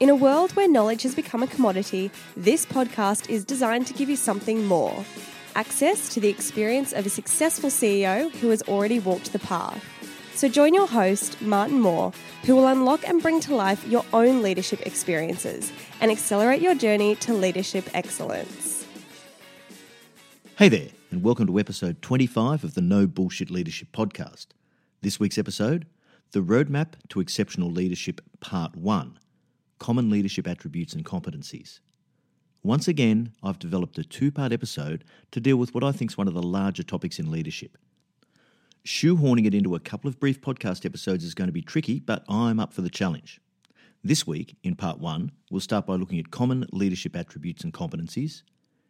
In a world where knowledge has become a commodity, this podcast is designed to give you something more access to the experience of a successful CEO who has already walked the path. So join your host, Martin Moore, who will unlock and bring to life your own leadership experiences and accelerate your journey to leadership excellence. Hey there, and welcome to episode 25 of the No Bullshit Leadership Podcast. This week's episode The Roadmap to Exceptional Leadership, Part 1 Common Leadership Attributes and Competencies. Once again, I've developed a two part episode to deal with what I think is one of the larger topics in leadership. Shoehorning it into a couple of brief podcast episodes is going to be tricky, but I'm up for the challenge. This week, in part one, we'll start by looking at common leadership attributes and competencies.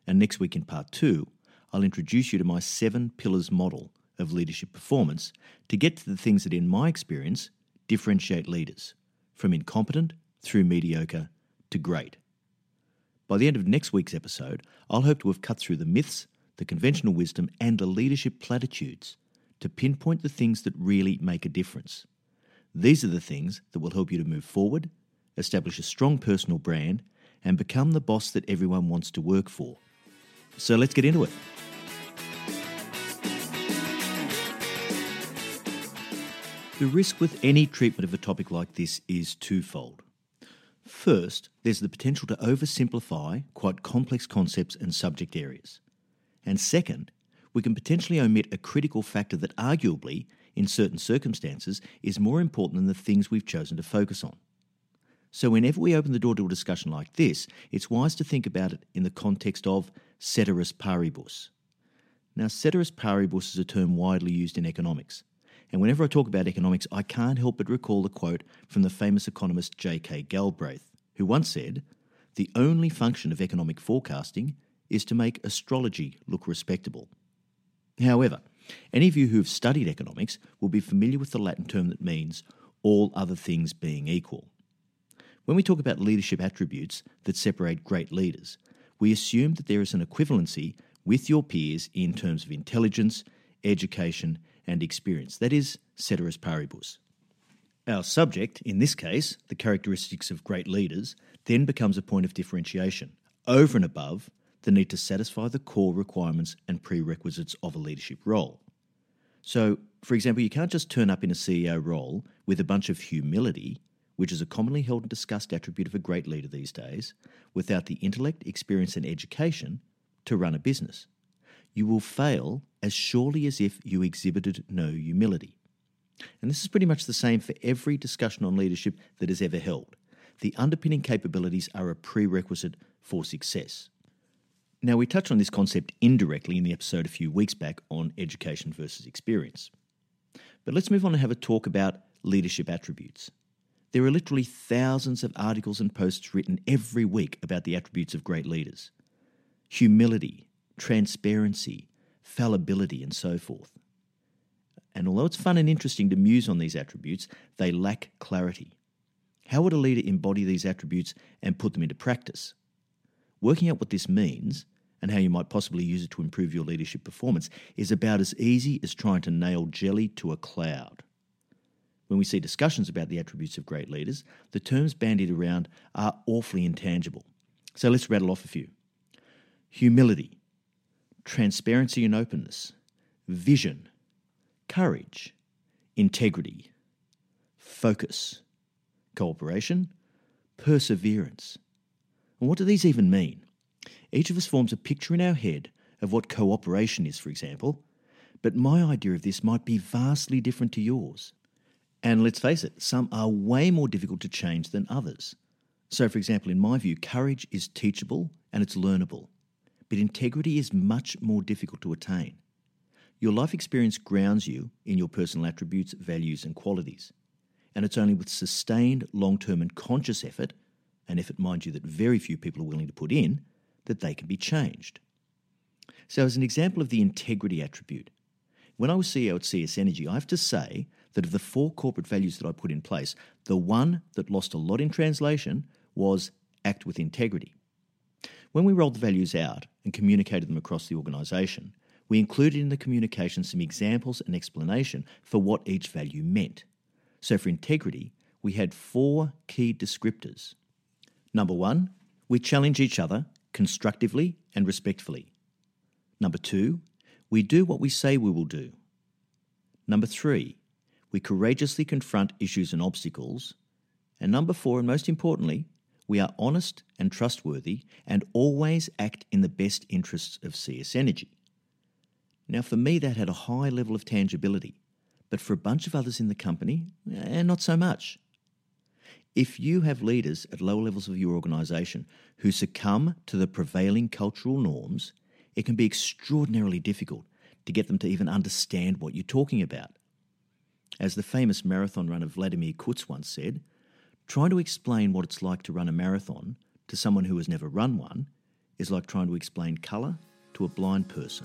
And next week, in part two, I'll introduce you to my seven pillars model of leadership performance to get to the things that, in my experience, differentiate leaders from incompetent through mediocre to great. By the end of next week's episode, I'll hope to have cut through the myths, the conventional wisdom, and the leadership platitudes to pinpoint the things that really make a difference. These are the things that will help you to move forward, establish a strong personal brand, and become the boss that everyone wants to work for. So let's get into it. The risk with any treatment of a topic like this is twofold. First, there's the potential to oversimplify quite complex concepts and subject areas. And second, we can potentially omit a critical factor that arguably, in certain circumstances, is more important than the things we've chosen to focus on. So, whenever we open the door to a discussion like this, it's wise to think about it in the context of ceteris paribus. Now, ceteris paribus is a term widely used in economics. And whenever I talk about economics, I can't help but recall the quote from the famous economist J.K. Galbraith, who once said, The only function of economic forecasting is to make astrology look respectable. However, Any of you who have studied economics will be familiar with the Latin term that means all other things being equal. When we talk about leadership attributes that separate great leaders, we assume that there is an equivalency with your peers in terms of intelligence, education, and experience. That is, ceteris paribus. Our subject, in this case, the characteristics of great leaders, then becomes a point of differentiation, over and above the need to satisfy the core requirements and prerequisites of a leadership role. So, for example, you can't just turn up in a CEO role with a bunch of humility, which is a commonly held and discussed attribute of a great leader these days, without the intellect, experience, and education to run a business. You will fail as surely as if you exhibited no humility. And this is pretty much the same for every discussion on leadership that is ever held. The underpinning capabilities are a prerequisite for success. Now, we touched on this concept indirectly in the episode a few weeks back on education versus experience. But let's move on and have a talk about leadership attributes. There are literally thousands of articles and posts written every week about the attributes of great leaders humility, transparency, fallibility, and so forth. And although it's fun and interesting to muse on these attributes, they lack clarity. How would a leader embody these attributes and put them into practice? Working out what this means and how you might possibly use it to improve your leadership performance is about as easy as trying to nail jelly to a cloud. When we see discussions about the attributes of great leaders, the terms bandied around are awfully intangible. So let's rattle off a few humility, transparency and openness, vision, courage, integrity, focus, cooperation, perseverance. And what do these even mean? Each of us forms a picture in our head of what cooperation is, for example, but my idea of this might be vastly different to yours. And let's face it, some are way more difficult to change than others. So, for example, in my view, courage is teachable and it's learnable, but integrity is much more difficult to attain. Your life experience grounds you in your personal attributes, values, and qualities. And it's only with sustained, long term, and conscious effort, an effort, mind you, that very few people are willing to put in, that they can be changed. So, as an example of the integrity attribute, when I was CEO at CS Energy, I have to say that of the four corporate values that I put in place, the one that lost a lot in translation was act with integrity. When we rolled the values out and communicated them across the organisation, we included in the communication some examples and explanation for what each value meant. So for integrity, we had four key descriptors. Number one, we challenge each other constructively and respectfully. Number two, we do what we say we will do. Number three, we courageously confront issues and obstacles. And number four, and most importantly, we are honest and trustworthy and always act in the best interests of CS Energy. Now, for me, that had a high level of tangibility, but for a bunch of others in the company, eh, not so much. If you have leaders at lower levels of your organisation who succumb to the prevailing cultural norms, it can be extraordinarily difficult to get them to even understand what you're talking about. As the famous marathon runner Vladimir Kuts once said, trying to explain what it's like to run a marathon to someone who has never run one is like trying to explain colour to a blind person.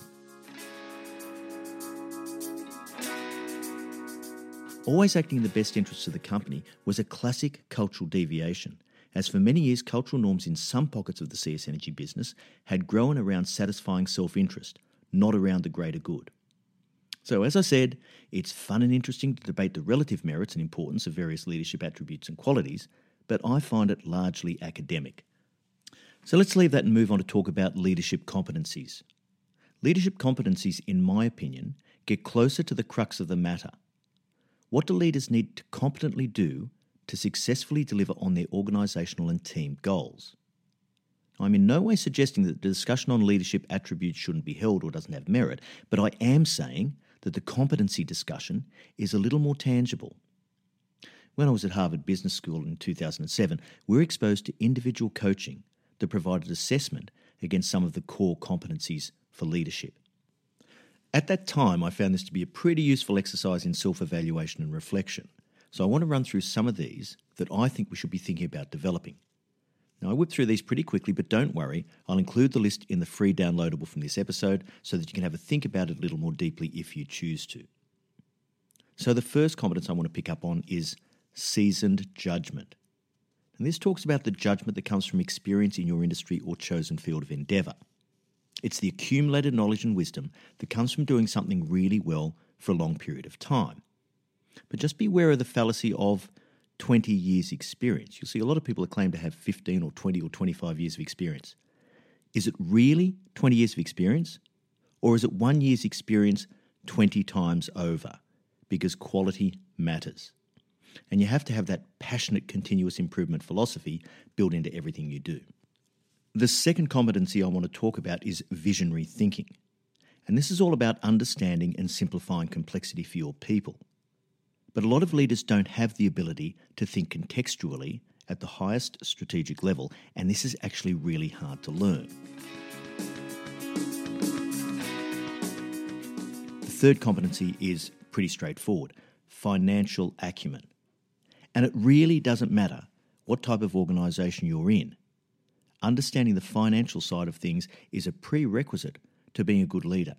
Always acting in the best interests of the company was a classic cultural deviation, as for many years, cultural norms in some pockets of the CS Energy business had grown around satisfying self interest, not around the greater good. So, as I said, it's fun and interesting to debate the relative merits and importance of various leadership attributes and qualities, but I find it largely academic. So, let's leave that and move on to talk about leadership competencies. Leadership competencies, in my opinion, get closer to the crux of the matter what do leaders need to competently do to successfully deliver on their organisational and team goals? I'm in no way suggesting that the discussion on leadership attributes shouldn't be held or doesn't have merit, but I am saying that the competency discussion is a little more tangible. When I was at Harvard Business School in 2007, we were exposed to individual coaching that provided assessment against some of the core competencies for leadership. At that time, I found this to be a pretty useful exercise in self evaluation and reflection. So I want to run through some of these that I think we should be thinking about developing. Now, I whipped through these pretty quickly, but don't worry, I'll include the list in the free downloadable from this episode so that you can have a think about it a little more deeply if you choose to. So, the first competence I want to pick up on is seasoned judgment. And this talks about the judgment that comes from experience in your industry or chosen field of endeavour. It's the accumulated knowledge and wisdom that comes from doing something really well for a long period of time. But just beware of the fallacy of 20 years' experience. You'll see a lot of people that claim to have 15 or 20 or 25 years of experience. Is it really 20 years of experience? Or is it one year's experience 20 times over? Because quality matters. And you have to have that passionate continuous improvement philosophy built into everything you do. The second competency I want to talk about is visionary thinking. And this is all about understanding and simplifying complexity for your people. But a lot of leaders don't have the ability to think contextually at the highest strategic level, and this is actually really hard to learn. The third competency is pretty straightforward financial acumen. And it really doesn't matter what type of organisation you're in. Understanding the financial side of things is a prerequisite to being a good leader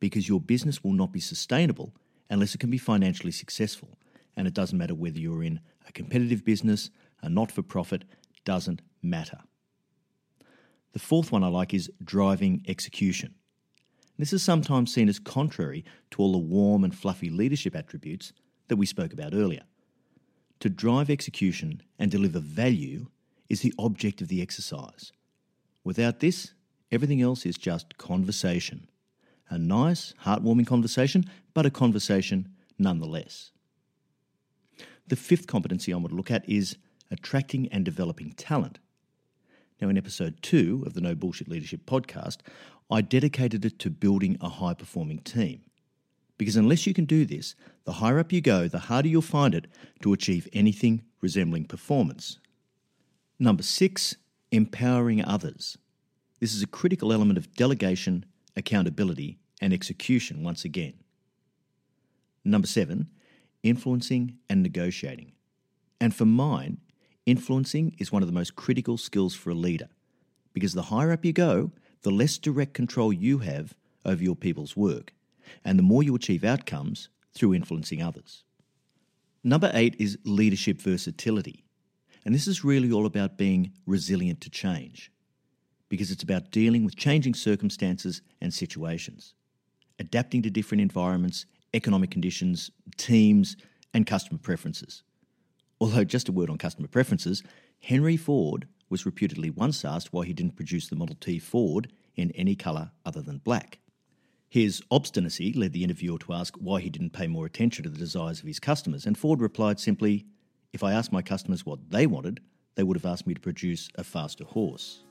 because your business will not be sustainable unless it can be financially successful. And it doesn't matter whether you're in a competitive business, a not for profit, doesn't matter. The fourth one I like is driving execution. This is sometimes seen as contrary to all the warm and fluffy leadership attributes that we spoke about earlier. To drive execution and deliver value is the object of the exercise. Without this, everything else is just conversation. A nice, heartwarming conversation, but a conversation nonetheless. The fifth competency I want to look at is attracting and developing talent. Now, in episode two of the No Bullshit Leadership podcast, I dedicated it to building a high performing team. Because unless you can do this, the higher up you go, the harder you'll find it to achieve anything resembling performance. Number six, empowering others. This is a critical element of delegation, accountability, and execution once again. Number seven, influencing and negotiating. And for mine, influencing is one of the most critical skills for a leader because the higher up you go, the less direct control you have over your people's work, and the more you achieve outcomes through influencing others. Number eight is leadership versatility. And this is really all about being resilient to change, because it's about dealing with changing circumstances and situations, adapting to different environments economic conditions, teams, and customer preferences. Although, just a word on customer preferences, Henry Ford was reputedly once asked why he didn't produce the Model T Ford in any colour other than black. His obstinacy led the interviewer to ask why he didn't pay more attention to the desires of his customers, and Ford replied simply, If I asked my customers what they wanted, they would have asked me to produce a faster horse.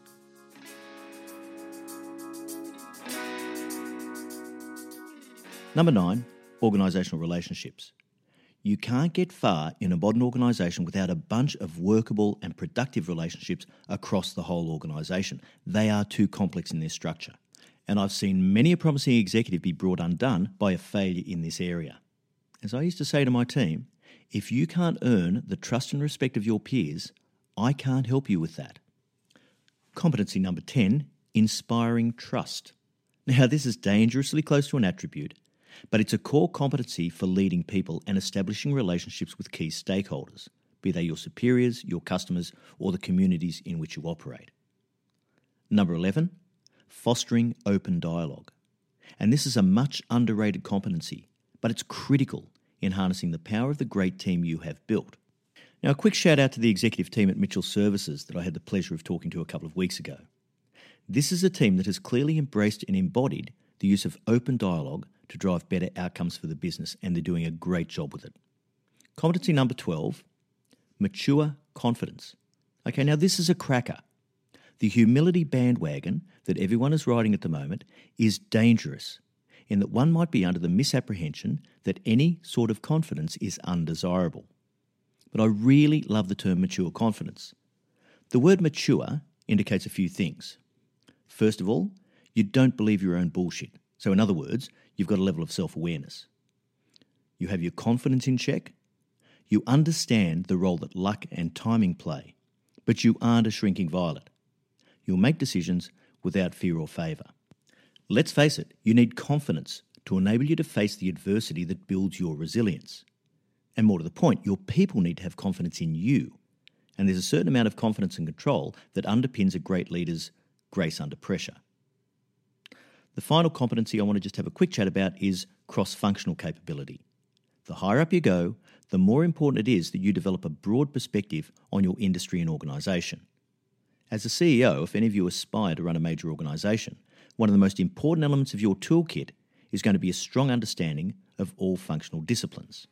Number nine, organisational relationships. You can't get far in a modern organisation without a bunch of workable and productive relationships across the whole organisation. They are too complex in their structure. And I've seen many a promising executive be brought undone by a failure in this area. As I used to say to my team, if you can't earn the trust and respect of your peers, I can't help you with that. Competency number 10 inspiring trust. Now, this is dangerously close to an attribute but it's a core competency for leading people and establishing relationships with key stakeholders, be they your superiors, your customers, or the communities in which you operate. Number 11, fostering open dialogue. And this is a much underrated competency, but it's critical in harnessing the power of the great team you have built. Now, a quick shout out to the executive team at Mitchell Services that I had the pleasure of talking to a couple of weeks ago. This is a team that has clearly embraced and embodied the use of open dialogue to drive better outcomes for the business, and they're doing a great job with it. Competency number 12 mature confidence. Okay, now this is a cracker. The humility bandwagon that everyone is riding at the moment is dangerous in that one might be under the misapprehension that any sort of confidence is undesirable. But I really love the term mature confidence. The word mature indicates a few things. First of all, you don't believe your own bullshit. So, in other words, you've got a level of self awareness. You have your confidence in check. You understand the role that luck and timing play, but you aren't a shrinking violet. You'll make decisions without fear or favour. Let's face it, you need confidence to enable you to face the adversity that builds your resilience. And more to the point, your people need to have confidence in you. And there's a certain amount of confidence and control that underpins a great leader's grace under pressure. The final competency I want to just have a quick chat about is cross functional capability. The higher up you go, the more important it is that you develop a broad perspective on your industry and organisation. As a CEO, if any of you aspire to run a major organisation, one of the most important elements of your toolkit is going to be a strong understanding of all functional disciplines.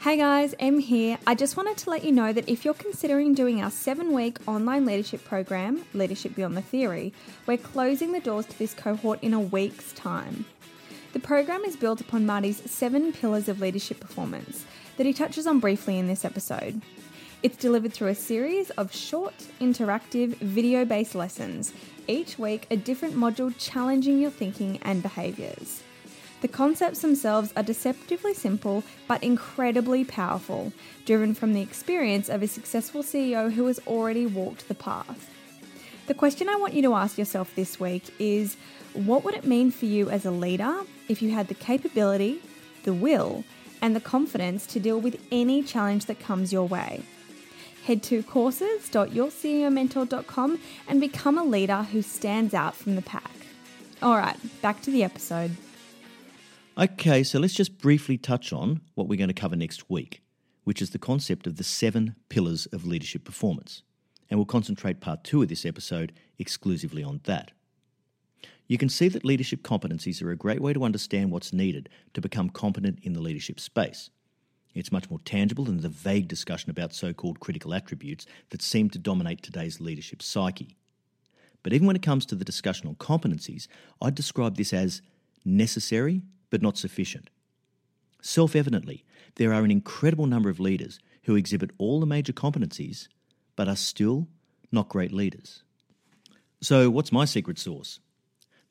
Hey guys, Em here. I just wanted to let you know that if you're considering doing our seven week online leadership program, Leadership Beyond the Theory, we're closing the doors to this cohort in a week's time. The program is built upon Marty's seven pillars of leadership performance that he touches on briefly in this episode. It's delivered through a series of short, interactive, video based lessons, each week a different module challenging your thinking and behaviours. The concepts themselves are deceptively simple but incredibly powerful, driven from the experience of a successful CEO who has already walked the path. The question I want you to ask yourself this week is what would it mean for you as a leader if you had the capability, the will, and the confidence to deal with any challenge that comes your way? Head to courses.yourceomentor.com and become a leader who stands out from the pack. All right, back to the episode. Okay, so let's just briefly touch on what we're going to cover next week, which is the concept of the seven pillars of leadership performance. And we'll concentrate part two of this episode exclusively on that. You can see that leadership competencies are a great way to understand what's needed to become competent in the leadership space. It's much more tangible than the vague discussion about so called critical attributes that seem to dominate today's leadership psyche. But even when it comes to the discussion on competencies, I'd describe this as necessary but not sufficient. Self evidently, there are an incredible number of leaders who exhibit all the major competencies but are still not great leaders. So, what's my secret sauce?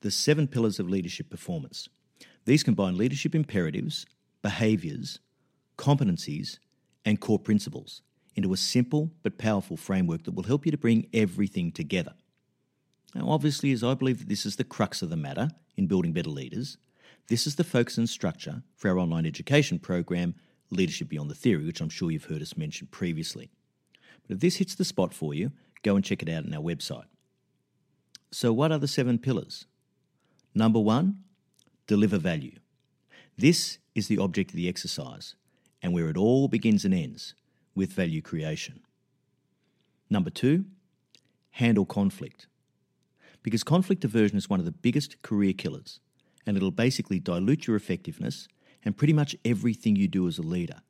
The seven pillars of leadership performance. These combine leadership imperatives, behaviours, competencies, and core principles into a simple but powerful framework that will help you to bring everything together. Now, obviously, as I believe that this is the crux of the matter in building better leaders, this is the focus and structure for our online education program, Leadership Beyond the Theory, which I'm sure you've heard us mention previously. But if this hits the spot for you, go and check it out on our website. So, what are the seven pillars? Number one, deliver value. This is the object of the exercise and where it all begins and ends with value creation. Number two, handle conflict. Because conflict aversion is one of the biggest career killers and it'll basically dilute your effectiveness and pretty much everything you do as a leader.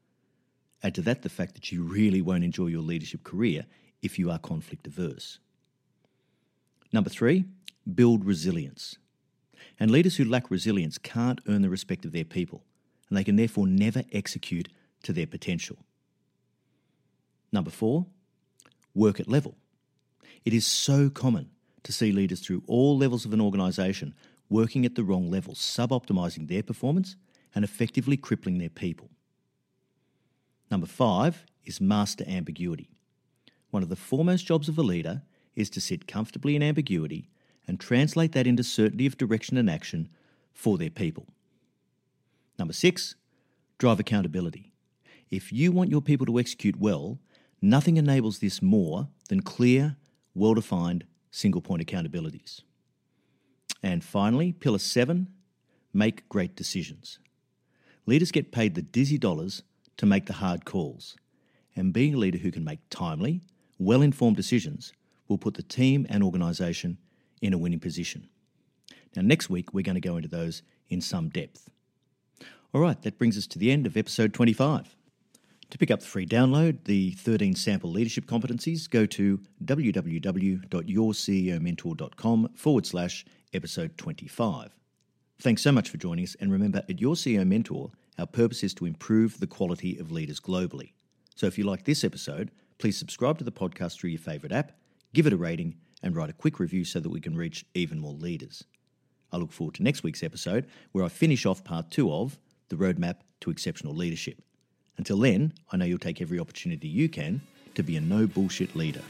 Add to that the fact that you really won't enjoy your leadership career if you are conflict averse. Number three, build resilience. And leaders who lack resilience can't earn the respect of their people, and they can therefore never execute to their potential. Number four, work at level. It is so common to see leaders through all levels of an organisation working at the wrong level, suboptimizing their performance and effectively crippling their people. Number five is master ambiguity. One of the foremost jobs of a leader is to sit comfortably in ambiguity and translate that into certainty of direction and action for their people. Number six, drive accountability. If you want your people to execute well, nothing enables this more than clear, well defined, single point accountabilities. And finally, pillar seven make great decisions. Leaders get paid the dizzy dollars to make the hard calls, and being a leader who can make timely, well informed decisions will put the team and organisation in a winning position. Now, next week, we're going to go into those in some depth. All right, that brings us to the end of episode 25. To pick up the free download, the 13 sample leadership competencies, go to www.yourceomentor.com forward slash episode 25. Thanks so much for joining us, and remember, at Your CEO Mentor, our purpose is to improve the quality of leaders globally. So if you like this episode, please subscribe to the podcast through your favourite app, give it a rating, and write a quick review so that we can reach even more leaders. I look forward to next week's episode where I finish off part two of The Roadmap to Exceptional Leadership. Until then, I know you'll take every opportunity you can to be a no bullshit leader.